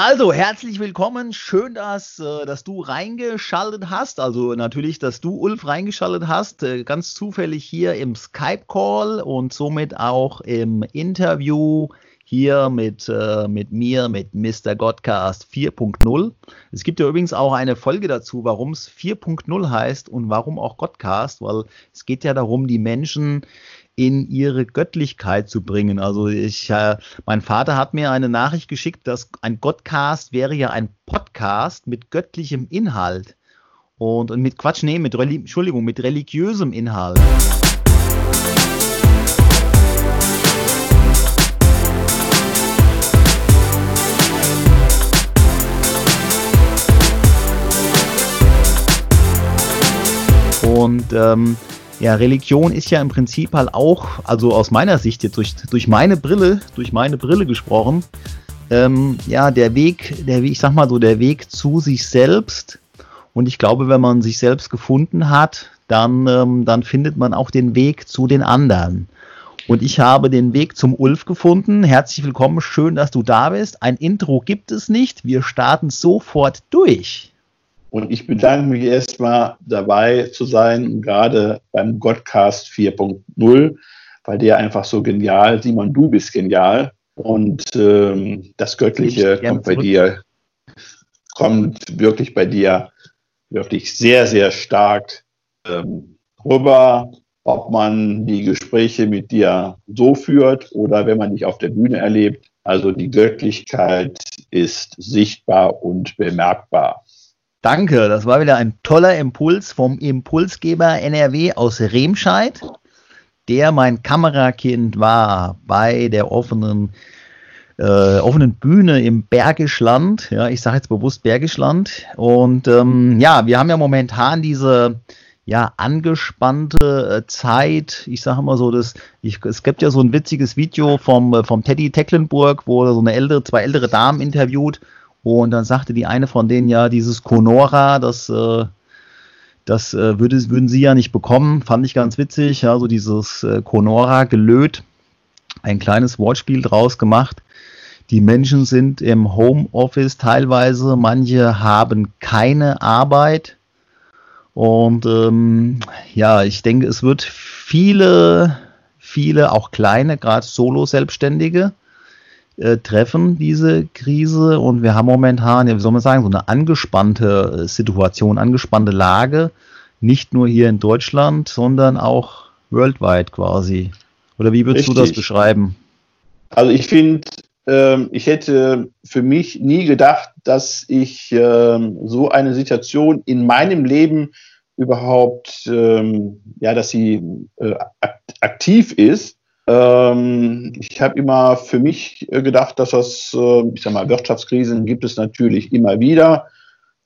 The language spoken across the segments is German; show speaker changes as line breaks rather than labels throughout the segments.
Also, herzlich willkommen. Schön, dass, äh, dass du reingeschaltet hast. Also natürlich, dass du, Ulf, reingeschaltet hast. Äh, ganz zufällig hier im Skype-Call und somit auch im Interview hier mit, äh, mit mir, mit Mr. Godcast 4.0. Es gibt ja übrigens auch eine Folge dazu, warum es 4.0 heißt und warum auch Godcast, weil es geht ja darum, die Menschen in ihre Göttlichkeit zu bringen. Also ich, äh, mein Vater hat mir eine Nachricht geschickt, dass ein Godcast wäre ja ein Podcast mit göttlichem Inhalt. Und, und mit Quatsch, nee, mit Reli Entschuldigung, mit religiösem Inhalt. Und ähm, ja, Religion ist ja im Prinzip halt auch, also aus meiner Sicht jetzt durch, durch meine Brille, durch meine Brille gesprochen, ähm, ja, der Weg, der, ich sag mal so, der Weg zu sich selbst. Und ich glaube, wenn man sich selbst gefunden hat, dann, ähm, dann findet man auch den Weg zu den anderen. Und ich habe den Weg zum Ulf gefunden. Herzlich willkommen, schön, dass du da bist. Ein Intro gibt es nicht. Wir starten sofort durch.
Und ich bedanke mich erstmal dabei zu sein, gerade beim Godcast 4.0, weil der einfach so genial, Simon, du bist genial. Und ähm, das Göttliche kommt bei dir, kommt wirklich bei dir wirklich sehr, sehr stark ähm, rüber, ob man die Gespräche mit dir so führt oder wenn man dich auf der Bühne erlebt. Also die Göttlichkeit ist sichtbar und bemerkbar.
Danke, das war wieder ein toller Impuls vom Impulsgeber NRW aus Remscheid, der mein Kamerakind war bei der offenen, äh, offenen Bühne im Bergischland. Ja, ich sage jetzt bewusst Bergischland. Und ähm, ja, wir haben ja momentan diese ja, angespannte äh, Zeit. Ich sage immer so, dass ich, es gibt ja so ein witziges Video vom, äh, vom Teddy Tecklenburg, wo so eine ältere, zwei ältere Damen interviewt und dann sagte die eine von denen ja, dieses Conora, das, äh, das äh, würde, würden sie ja nicht bekommen. Fand ich ganz witzig. Ja, so dieses äh, Conora gelöt. Ein kleines Wortspiel draus gemacht. Die Menschen sind im Homeoffice teilweise. Manche haben keine Arbeit. Und ähm, ja, ich denke, es wird viele, viele, auch kleine, gerade Solo-Selbstständige, äh, treffen, diese Krise. Und wir haben momentan, ja, wie soll man sagen, so eine angespannte äh, Situation, angespannte Lage. Nicht nur hier in Deutschland, sondern auch worldwide quasi. Oder wie würdest Richtig. du das beschreiben?
Also ich finde, ähm, ich hätte für mich nie gedacht, dass ich ähm, so eine Situation in meinem Leben überhaupt, ähm, ja, dass sie äh, aktiv ist. Ähm, ich habe immer für mich äh, gedacht, dass das, äh, ich sag mal, Wirtschaftskrisen gibt es natürlich immer wieder.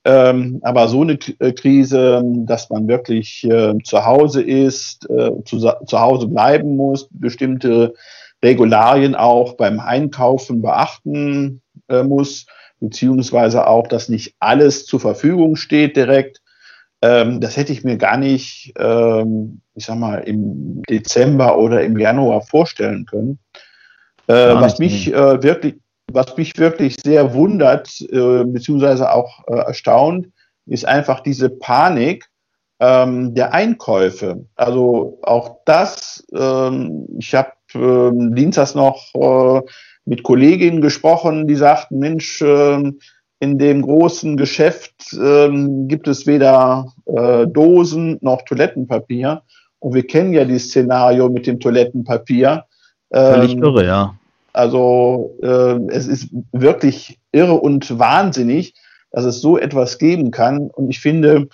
Ähm, aber so eine äh, Krise, dass man wirklich äh, zu Hause ist, äh, zu, zu Hause bleiben muss, bestimmte Regularien auch beim Einkaufen beachten äh, muss, beziehungsweise auch, dass nicht alles zur Verfügung steht direkt. Ähm, das hätte ich mir gar nicht, ähm, ich sag mal, im Dezember oder im Januar vorstellen können. Äh, was mich äh, wirklich, was mich wirklich sehr wundert, äh, beziehungsweise auch äh, erstaunt, ist einfach diese Panik ähm, der Einkäufe. Also auch das, ähm, ich habe ähm, Dienstags noch äh, mit Kolleginnen gesprochen, die sagten, Mensch, ähm, in dem großen Geschäft ähm, gibt es weder äh, Dosen noch Toilettenpapier. Und wir kennen ja dieses Szenario mit dem Toilettenpapier.
Ähm, Völlig irre, ja.
Also äh, es ist wirklich irre und wahnsinnig, dass es so etwas geben kann. Und ich finde,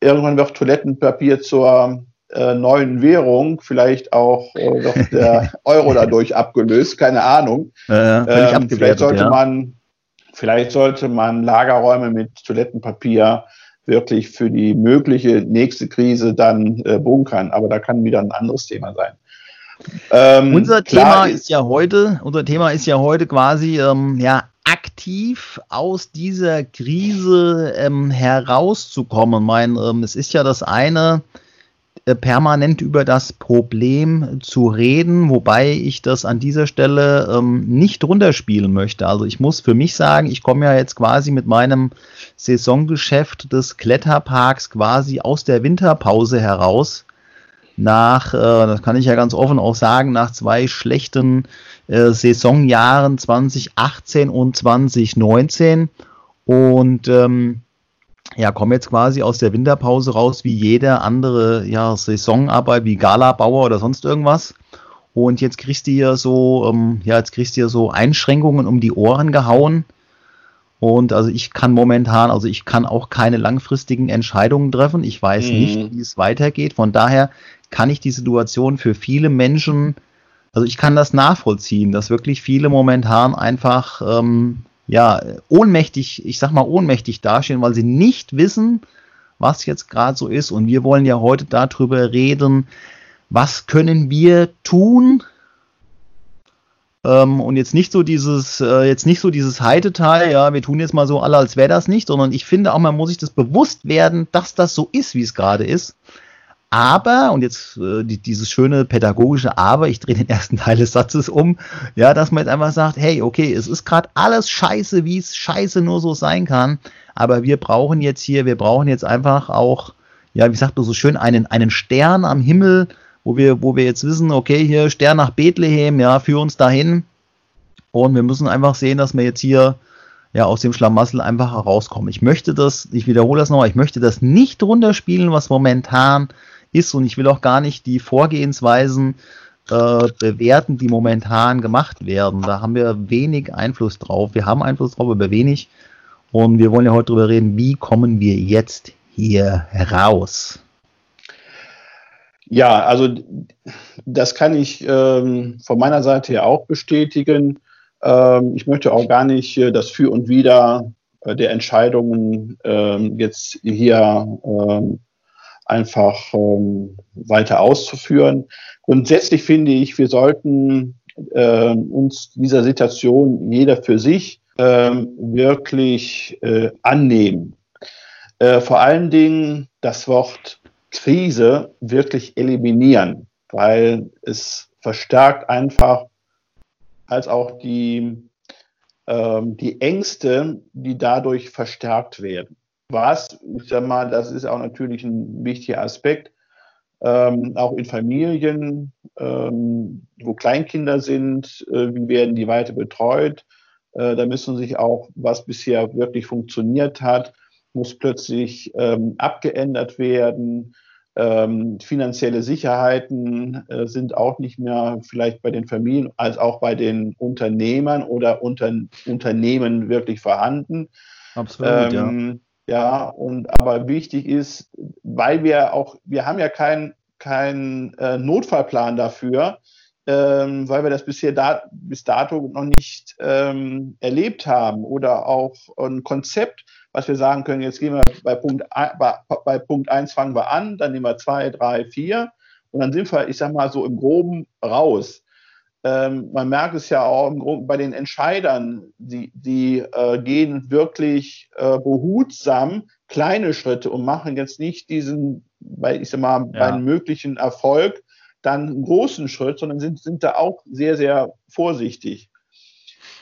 irgendwann wird Toilettenpapier zur äh, neuen Währung, vielleicht auch äh, der Euro dadurch abgelöst, keine Ahnung. Ja, ähm, vielleicht sollte ja. man Vielleicht sollte man Lagerräume mit Toilettenpapier wirklich für die mögliche nächste Krise dann äh, bunkern. Aber da kann wieder ein anderes Thema sein.
Ähm, unser Thema ist, ist, ja heute, unser Thema ist ja heute quasi ähm, ja aktiv aus dieser Krise ähm, herauszukommen. Mein, ähm, es ist ja das eine, permanent über das Problem zu reden, wobei ich das an dieser Stelle ähm, nicht runterspielen möchte. Also ich muss für mich sagen, ich komme ja jetzt quasi mit meinem Saisongeschäft des Kletterparks quasi aus der Winterpause heraus. Nach, äh, das kann ich ja ganz offen auch sagen, nach zwei schlechten äh, Saisonjahren 2018 und 2019. Und ähm, ja, komme jetzt quasi aus der Winterpause raus wie jeder andere ja, Saisonarbeit wie Galabauer oder sonst irgendwas. Und jetzt kriegst du hier so, ähm, ja, jetzt kriegst du hier so Einschränkungen um die Ohren gehauen. Und also ich kann momentan, also ich kann auch keine langfristigen Entscheidungen treffen. Ich weiß mhm. nicht, wie es weitergeht. Von daher kann ich die Situation für viele Menschen, also ich kann das nachvollziehen, dass wirklich viele momentan einfach ähm, ja, ohnmächtig, ich sag mal ohnmächtig dastehen, weil sie nicht wissen, was jetzt gerade so ist. Und wir wollen ja heute darüber reden, was können wir tun? Ähm, und jetzt nicht so dieses, äh, jetzt nicht so dieses Heiteteil, ja, wir tun jetzt mal so alle, als wäre das nicht, sondern ich finde auch, man muss sich das bewusst werden, dass das so ist, wie es gerade ist. Aber, und jetzt äh, die, dieses schöne pädagogische Aber, ich drehe den ersten Teil des Satzes um, ja, dass man jetzt einfach sagt, hey, okay, es ist gerade alles scheiße, wie es scheiße nur so sein kann, aber wir brauchen jetzt hier, wir brauchen jetzt einfach auch, ja, wie sagt man so schön, einen, einen Stern am Himmel, wo wir, wo wir jetzt wissen, okay, hier Stern nach Bethlehem, ja, führ uns dahin. Und wir müssen einfach sehen, dass wir jetzt hier ja aus dem Schlamassel einfach herauskommen. Ich möchte das, ich wiederhole das nochmal, ich möchte das nicht runterspielen, was momentan ist und ich will auch gar nicht die Vorgehensweisen äh, bewerten, die momentan gemacht werden. Da haben wir wenig Einfluss drauf. Wir haben Einfluss drauf, aber wenig. Und wir wollen ja heute darüber reden, wie kommen wir jetzt hier heraus?
Ja, also das kann ich ähm, von meiner Seite ja auch bestätigen. Ähm, ich möchte auch gar nicht äh, das Für und Wider äh, der Entscheidungen ähm, jetzt hier ähm, einfach ähm, weiter auszuführen. Grundsätzlich finde ich, wir sollten äh, uns dieser Situation jeder für sich äh, wirklich äh, annehmen. Äh, vor allen Dingen das Wort Krise wirklich eliminieren, weil es verstärkt einfach als auch die, ähm, die Ängste, die dadurch verstärkt werden was, ich sag mal, das ist auch natürlich ein wichtiger Aspekt, ähm, auch in Familien, ähm, wo Kleinkinder sind, äh, wie werden die weiter betreut. Äh, da müssen sich auch, was bisher wirklich funktioniert hat, muss plötzlich ähm, abgeändert werden. Ähm, finanzielle Sicherheiten äh, sind auch nicht mehr vielleicht bei den Familien als auch bei den Unternehmern oder unter, Unternehmen wirklich vorhanden. Absolut, ja ähm, ja, und aber wichtig ist, weil wir auch, wir haben ja keinen kein, äh, Notfallplan dafür, ähm, weil wir das bisher da, bis dato noch nicht ähm, erlebt haben oder auch ein Konzept, was wir sagen können, jetzt gehen wir bei Punkt, bei, bei Punkt 1 fangen wir an, dann nehmen wir 2, 3, 4 und dann sind wir, ich sag mal so im Groben raus. Ähm, man merkt es ja auch bei den Entscheidern, die, die äh, gehen wirklich äh, behutsam kleine Schritte und machen jetzt nicht diesen, bei, ich sag mal, ja. beim möglichen Erfolg dann einen großen Schritt, sondern sind, sind da auch sehr, sehr vorsichtig.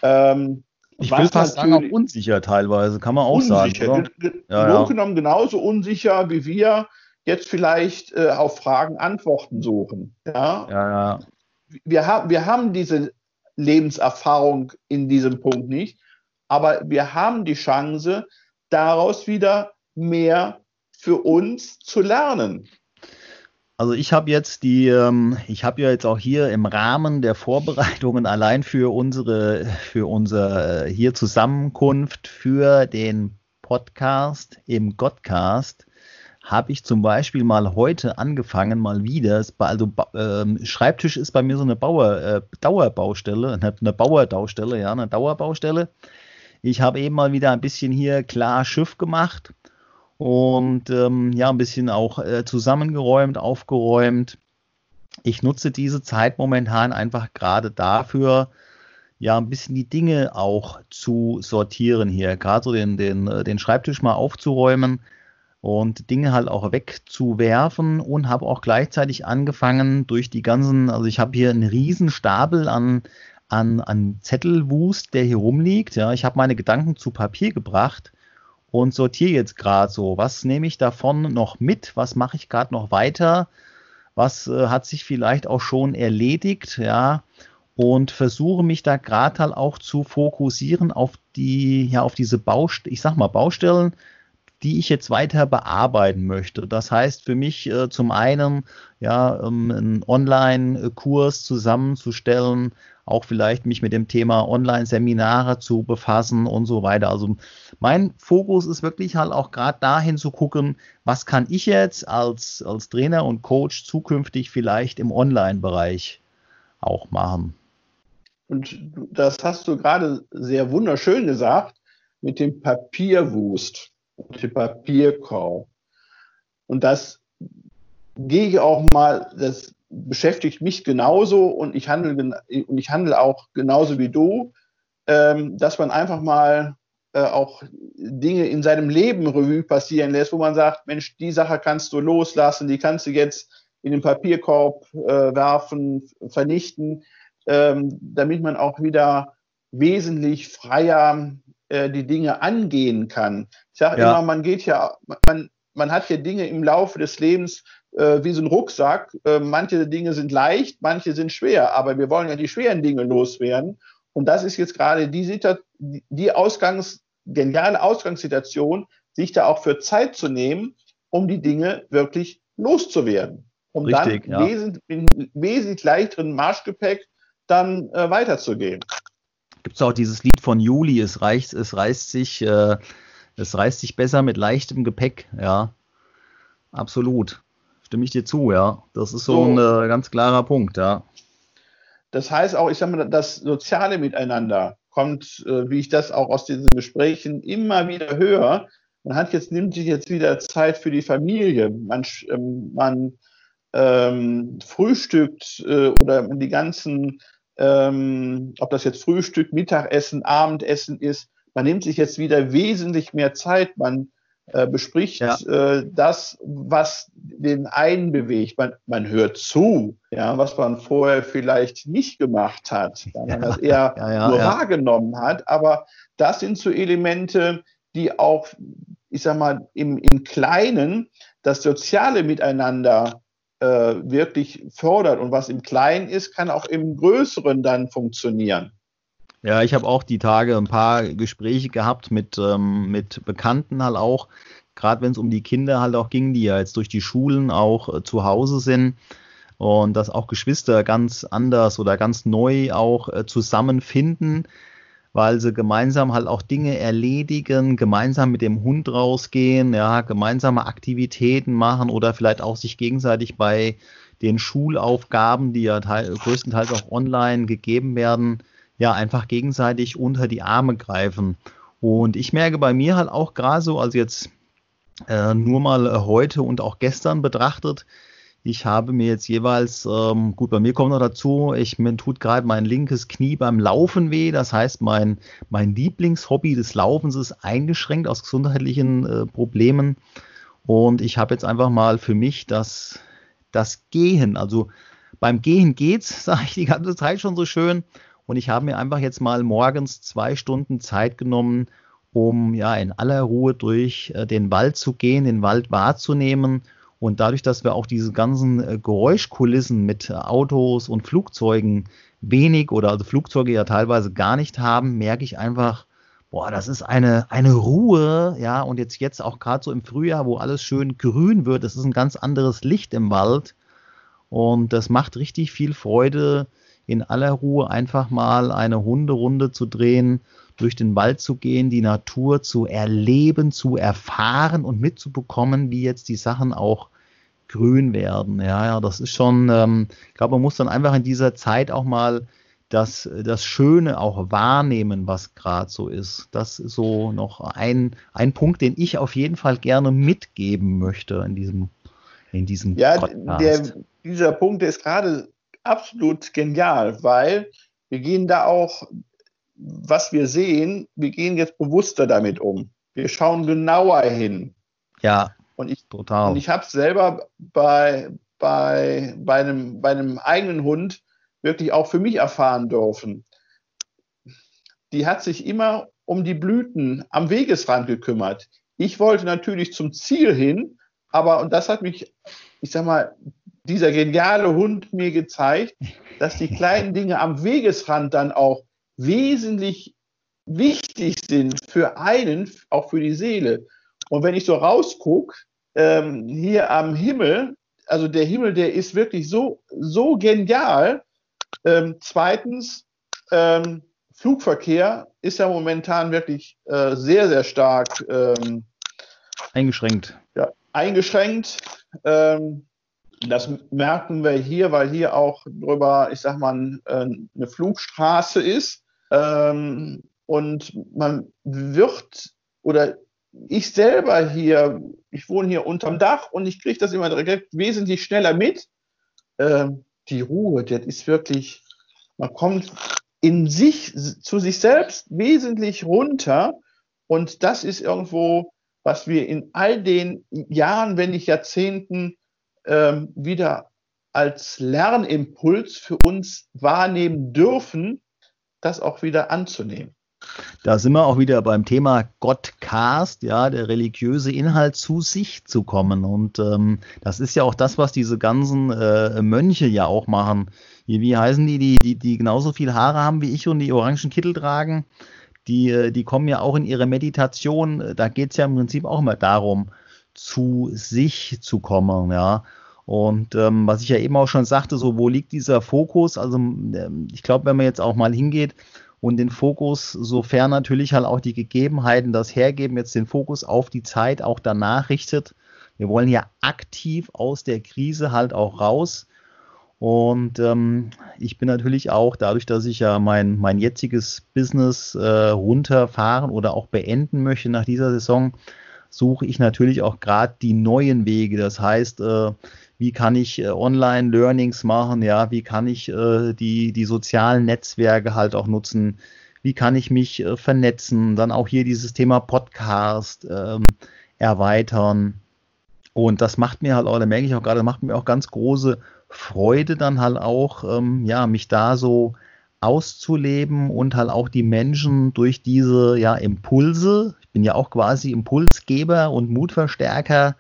Ähm, ich will fast sagen, auch unsicher teilweise, kann man auch unsicher. sagen.
Oder? Ja, ja. genommen genauso unsicher, wie wir jetzt vielleicht äh, auf Fragen Antworten suchen. Ja, ja. ja wir, haben, wir haben diese Lebenserfahrung in diesem Punkt nicht, aber wir haben die Chance, daraus wieder mehr für uns zu lernen.
Also ich habe jetzt die, ähm, ich habe ja jetzt auch hier im Rahmen der Vorbereitungen allein für unsere, für unsere hier Zusammenkunft für den Podcast im Godcast habe ich zum Beispiel mal heute angefangen, mal wieder. Also ähm, Schreibtisch ist bei mir so eine Bauer, äh, Dauerbaustelle, eine, eine Bauerdaustelle, ja, eine Dauerbaustelle. Ich habe eben mal wieder ein bisschen hier klar Schiff gemacht und ähm, ja, ein bisschen auch äh, zusammengeräumt, aufgeräumt. Ich nutze diese Zeit momentan einfach gerade dafür, ja, ein bisschen die Dinge auch zu sortieren hier. Gerade so den, den, äh, den Schreibtisch mal aufzuräumen und Dinge halt auch wegzuwerfen und habe auch gleichzeitig angefangen durch die ganzen, also ich habe hier einen riesen Stapel an, an, an Zettelwust, der hier rumliegt. Ja, ich habe meine Gedanken zu Papier gebracht und sortiere jetzt gerade so, was nehme ich davon noch mit, was mache ich gerade noch weiter, was äh, hat sich vielleicht auch schon erledigt, ja, und versuche mich da gerade halt auch zu fokussieren auf die, ja, auf diese Baustellen, ich sag mal Baustellen, die ich jetzt weiter bearbeiten möchte. Das heißt für mich äh, zum einen, ja, ähm, einen Online-Kurs zusammenzustellen, auch vielleicht mich mit dem Thema Online-Seminare zu befassen und so weiter. Also mein Fokus ist wirklich halt auch gerade dahin zu gucken, was kann ich jetzt als, als Trainer und Coach zukünftig vielleicht im Online-Bereich auch machen.
Und das hast du gerade sehr wunderschön gesagt mit dem Papierwust und Papierkorb. Und das gehe ich auch mal, das beschäftigt mich genauso und ich handle, und ich handle auch genauso wie du, ähm, dass man einfach mal äh, auch Dinge in seinem Leben Revue passieren lässt, wo man sagt, Mensch, die Sache kannst du loslassen, die kannst du jetzt in den Papierkorb äh, werfen, vernichten, ähm, damit man auch wieder wesentlich freier äh, die Dinge angehen kann. Ich sage ja. immer, man geht ja, man, man hat ja Dinge im Laufe des Lebens äh, wie so ein Rucksack. Äh, manche Dinge sind leicht, manche sind schwer, aber wir wollen ja die schweren Dinge loswerden. Und das ist jetzt gerade die, die Ausgangs, geniale Ausgangssituation, sich da auch für Zeit zu nehmen, um die Dinge wirklich loszuwerden. Um Richtig, dann ja. wesentlich, in wesentlich leichteren Marschgepäck dann äh, weiterzugehen
gibt es auch dieses Lied von Juli, es reicht, es reißt sich, äh, es reißt sich besser mit leichtem Gepäck, ja. Absolut. Stimme ich dir zu, ja. Das ist so, so ein äh, ganz klarer Punkt, ja.
Das heißt auch, ich sage mal, das soziale Miteinander kommt, äh, wie ich das auch aus diesen Gesprächen immer wieder höre. Man hat jetzt, nimmt sich jetzt wieder Zeit für die Familie. Man, ähm, man ähm, frühstückt äh, oder die ganzen ähm, ob das jetzt Frühstück, Mittagessen, Abendessen ist. Man nimmt sich jetzt wieder wesentlich mehr Zeit. Man äh, bespricht ja. äh, das, was den einen bewegt. Man, man hört zu, ja, was man vorher vielleicht nicht gemacht hat, weil man ja. das eher ja, nur wahrgenommen hat. Aber das sind so Elemente, die auch, ich sag mal, im, im Kleinen das soziale Miteinander äh, wirklich fördert. Und was im Kleinen ist, kann auch im Größeren dann funktionieren.
Ja, ich habe auch die Tage ein paar Gespräche gehabt mit, ähm, mit Bekannten halt auch, gerade wenn es um die Kinder halt auch ging, die ja jetzt durch die Schulen auch äh, zu Hause sind und dass auch Geschwister ganz anders oder ganz neu auch äh, zusammenfinden weil sie gemeinsam halt auch Dinge erledigen, gemeinsam mit dem Hund rausgehen, ja, gemeinsame Aktivitäten machen oder vielleicht auch sich gegenseitig bei den Schulaufgaben, die ja teil, größtenteils auch online gegeben werden, ja, einfach gegenseitig unter die Arme greifen. Und ich merke bei mir halt auch gerade so, also jetzt äh, nur mal äh, heute und auch gestern betrachtet, ich habe mir jetzt jeweils, ähm, gut, bei mir kommt noch dazu, ich, mir tut gerade mein linkes Knie beim Laufen weh. Das heißt, mein, mein Lieblingshobby des Laufens ist eingeschränkt aus gesundheitlichen äh, Problemen. Und ich habe jetzt einfach mal für mich das, das Gehen, also beim Gehen geht's, sage ich die ganze Zeit schon so schön. Und ich habe mir einfach jetzt mal morgens zwei Stunden Zeit genommen, um ja in aller Ruhe durch äh, den Wald zu gehen, den Wald wahrzunehmen und dadurch, dass wir auch diese ganzen äh, Geräuschkulissen mit äh, Autos und Flugzeugen wenig oder also Flugzeuge ja teilweise gar nicht haben, merke ich einfach, boah, das ist eine, eine Ruhe, ja, und jetzt, jetzt auch gerade so im Frühjahr, wo alles schön grün wird, das ist ein ganz anderes Licht im Wald. Und das macht richtig viel Freude, in aller Ruhe einfach mal eine Hunderunde zu drehen durch den Wald zu gehen, die Natur zu erleben, zu erfahren und mitzubekommen, wie jetzt die Sachen auch grün werden. Ja, ja, das ist schon, ähm, ich glaube, man muss dann einfach in dieser Zeit auch mal das, das Schöne auch wahrnehmen, was gerade so ist. Das ist so noch ein, ein Punkt, den ich auf jeden Fall gerne mitgeben möchte in diesem, in diesem
ja, Podcast. Der, dieser Punkt der ist gerade absolut genial, weil wir gehen da auch was wir sehen, wir gehen jetzt bewusster damit um. Wir schauen genauer hin.
Ja.
Und ich, Total. Und ich habe es selber bei, bei, bei, einem, bei einem eigenen Hund wirklich auch für mich erfahren dürfen. Die hat sich immer um die Blüten am Wegesrand gekümmert. Ich wollte natürlich zum Ziel hin, aber, und das hat mich, ich sag mal, dieser geniale Hund mir gezeigt, dass die kleinen Dinge am Wegesrand dann auch wesentlich wichtig sind für einen, auch für die Seele. Und wenn ich so rausgucke, ähm, hier am Himmel, also der Himmel, der ist wirklich so, so genial. Ähm, zweitens, ähm, Flugverkehr ist ja momentan wirklich äh, sehr, sehr stark ähm,
eingeschränkt.
Ja, eingeschränkt. Ähm, das merken wir hier, weil hier auch drüber, ich sag mal, äh, eine Flugstraße ist. Ähm, und man wird oder ich selber hier, ich wohne hier unterm Dach und ich kriege das immer direkt wesentlich schneller mit. Ähm, die Ruhe, das ist wirklich, man kommt in sich, zu sich selbst wesentlich runter. Und das ist irgendwo, was wir in all den Jahren, wenn nicht Jahrzehnten, ähm, wieder als Lernimpuls für uns wahrnehmen dürfen, das auch wieder anzunehmen.
Da sind wir auch wieder beim Thema Gottcast, ja, der religiöse Inhalt zu sich zu kommen. Und ähm, das ist ja auch das, was diese ganzen äh, Mönche ja auch machen. Wie, wie heißen die, die, die, die genauso viel Haare haben wie ich und die orangen Kittel tragen? Die, äh, die kommen ja auch in ihre Meditation. Da geht es ja im Prinzip auch immer darum, zu sich zu kommen, ja. Und ähm, was ich ja eben auch schon sagte, so wo liegt dieser Fokus? Also ähm, ich glaube, wenn man jetzt auch mal hingeht und den Fokus, sofern natürlich halt auch die Gegebenheiten das hergeben, jetzt den Fokus auf die Zeit auch danach richtet. Wir wollen ja aktiv aus der Krise halt auch raus. Und ähm, ich bin natürlich auch, dadurch, dass ich ja mein, mein jetziges Business äh, runterfahren oder auch beenden möchte nach dieser Saison, suche ich natürlich auch gerade die neuen Wege. Das heißt, äh, wie kann ich äh, Online-Learnings machen, ja, wie kann ich äh, die, die sozialen Netzwerke halt auch nutzen, wie kann ich mich äh, vernetzen, dann auch hier dieses Thema Podcast ähm, erweitern. Und das macht mir halt auch, da merke ich auch gerade, macht mir auch ganz große Freude dann halt auch, ähm, ja, mich da so auszuleben und halt auch die Menschen durch diese ja, Impulse, ich bin ja auch quasi Impulsgeber und Mutverstärker,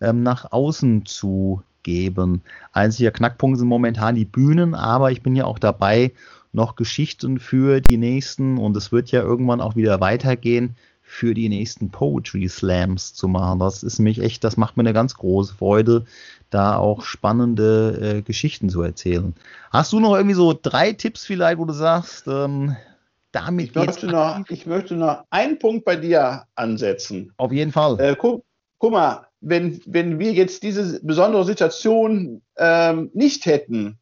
ähm, nach außen zu geben. Einziger Knackpunkt sind momentan die Bühnen, aber ich bin ja auch dabei, noch Geschichten für die nächsten und es wird ja irgendwann auch wieder weitergehen, für die nächsten Poetry Slams zu machen. Das ist mich echt, das macht mir eine ganz große Freude, da auch spannende äh, Geschichten zu erzählen. Hast du noch irgendwie so drei Tipps vielleicht, wo du sagst, ähm, damit
ich möchte, noch, ich möchte noch einen Punkt bei dir ansetzen.
Auf jeden Fall.
Äh, guck, guck mal, wenn, wenn wir jetzt diese besondere Situation ähm, nicht hätten,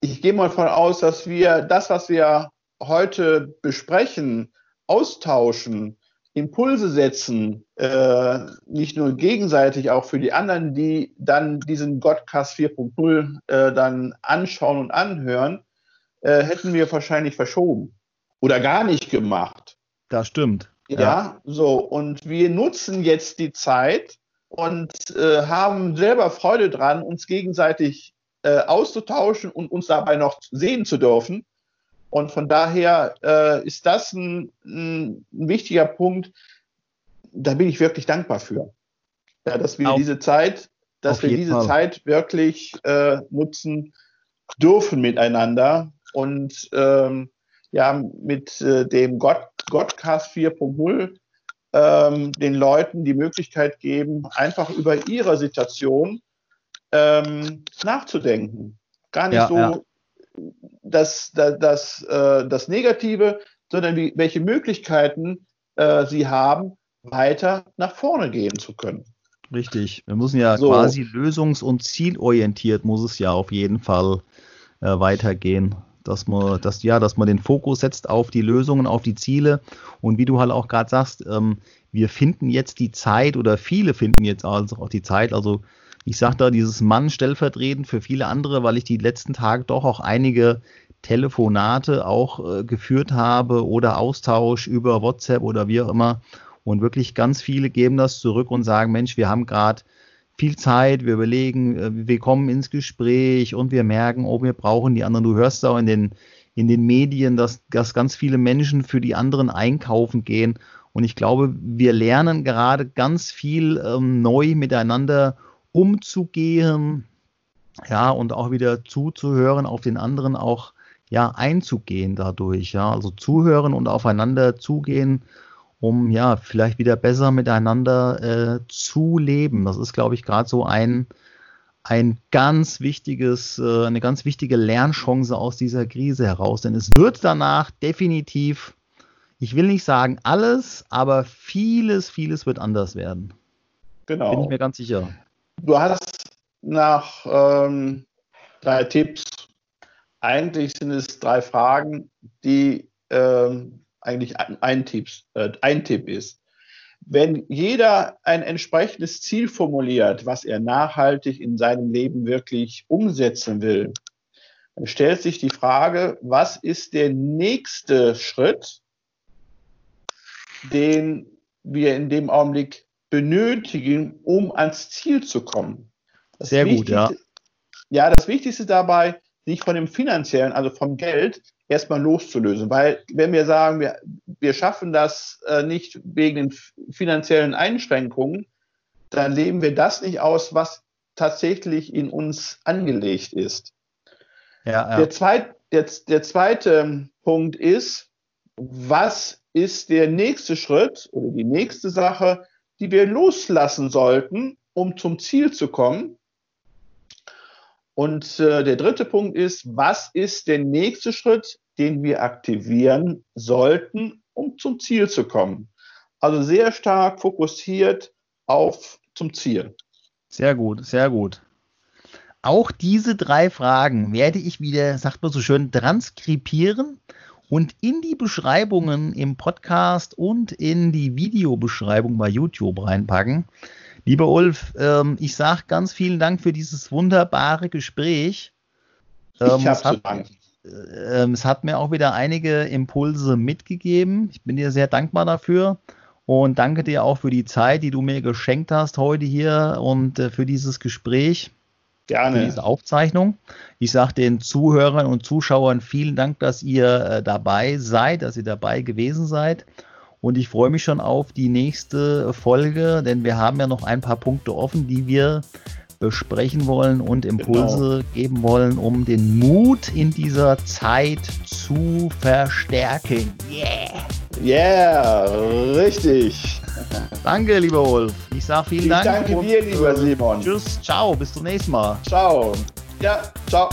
ich gehe mal davon aus, dass wir das, was wir heute besprechen, austauschen, Impulse setzen, äh, nicht nur gegenseitig, auch für die anderen, die dann diesen Godcast 4.0 äh, dann anschauen und anhören, äh, hätten wir wahrscheinlich verschoben oder gar nicht gemacht.
Das stimmt.
Ja, ja, so. Und wir nutzen jetzt die Zeit und äh, haben selber Freude dran, uns gegenseitig äh, auszutauschen und uns dabei noch sehen zu dürfen. Und von daher äh, ist das ein, ein, wichtiger Punkt. Da bin ich wirklich dankbar für. Ja, dass wir auf, diese Zeit, dass wir diese Fall. Zeit wirklich äh, nutzen dürfen miteinander und ähm, ja mit äh, dem God, Godcast 4.0 ähm, den Leuten die Möglichkeit geben, einfach über ihre Situation ähm, nachzudenken. Gar nicht ja, so ja. Das, das, das, äh, das Negative, sondern wie, welche Möglichkeiten äh, sie haben, weiter nach vorne gehen zu können.
Richtig. Wir müssen ja so. quasi lösungs- und zielorientiert muss es ja auf jeden Fall äh, weitergehen dass man, dass, ja, dass man den Fokus setzt auf die Lösungen, auf die Ziele. Und wie du halt auch gerade sagst, ähm, wir finden jetzt die Zeit oder viele finden jetzt also auch die Zeit. Also ich sage da dieses Mann stellvertretend für viele andere, weil ich die letzten Tage doch auch einige Telefonate auch äh, geführt habe oder Austausch über WhatsApp oder wie auch immer. Und wirklich ganz viele geben das zurück und sagen, Mensch, wir haben gerade viel Zeit, wir überlegen, äh, wir kommen ins Gespräch und wir merken, oh, wir brauchen die anderen. Du hörst auch in den, in den Medien, dass, dass ganz viele Menschen für die anderen einkaufen gehen. Und ich glaube, wir lernen gerade ganz viel ähm, neu miteinander umzugehen, ja, und auch wieder zuzuhören, auf den anderen auch ja einzugehen dadurch, ja, also zuhören und aufeinander zugehen um ja vielleicht wieder besser miteinander äh, zu leben. Das ist, glaube ich, gerade so ein, ein ganz wichtiges, äh, eine ganz wichtige Lernchance aus dieser Krise heraus. Denn es wird danach definitiv, ich will nicht sagen alles, aber vieles, vieles wird anders werden.
Genau.
Bin ich mir ganz sicher.
Du hast nach ähm, drei Tipps, eigentlich sind es drei Fragen, die ähm, eigentlich ein, Tipp, äh, ein Tipp ist. Wenn jeder ein entsprechendes Ziel formuliert, was er nachhaltig in seinem Leben wirklich umsetzen will, dann stellt sich die Frage, was ist der nächste Schritt, den wir in dem Augenblick benötigen, um ans Ziel zu kommen.
Das Sehr gut, ja.
Ja, das Wichtigste dabei, sich von dem finanziellen, also vom Geld, erstmal loszulösen. Weil wenn wir sagen, wir, wir schaffen das äh, nicht wegen den finanziellen Einschränkungen, dann leben wir das nicht aus, was tatsächlich in uns angelegt ist. Ja, ja. Der, zweit, der, der zweite Punkt ist, was ist der nächste Schritt oder die nächste Sache, die wir loslassen sollten, um zum Ziel zu kommen? Und äh, der dritte Punkt ist, was ist der nächste Schritt, den wir aktivieren sollten, um zum Ziel zu kommen? Also sehr stark fokussiert auf zum Ziel.
Sehr gut, sehr gut. Auch diese drei Fragen werde ich wieder, sagt man so schön, transkribieren und in die Beschreibungen im Podcast und in die Videobeschreibung bei YouTube reinpacken. Lieber Ulf, ähm, ich sage ganz vielen Dank für dieses wunderbare Gespräch.
Ähm, ich habe.
Ähm, es hat mir auch wieder einige Impulse mitgegeben. Ich bin dir sehr dankbar dafür und danke dir auch für die Zeit, die du mir geschenkt hast heute hier und äh, für dieses Gespräch.
Gerne.
Für diese Aufzeichnung. Ich sage den Zuhörern und Zuschauern vielen Dank, dass ihr äh, dabei seid, dass ihr dabei gewesen seid. Und ich freue mich schon auf die nächste Folge, denn wir haben ja noch ein paar Punkte offen, die wir besprechen wollen und Impulse genau. geben wollen, um den Mut in dieser Zeit zu verstärken.
Yeah! Yeah, richtig.
Danke, lieber Wolf. Ich sage vielen
ich
Dank.
Danke dir, lieber Simon.
Tschüss, ciao, bis zum nächsten Mal.
Ciao. Ja, ciao.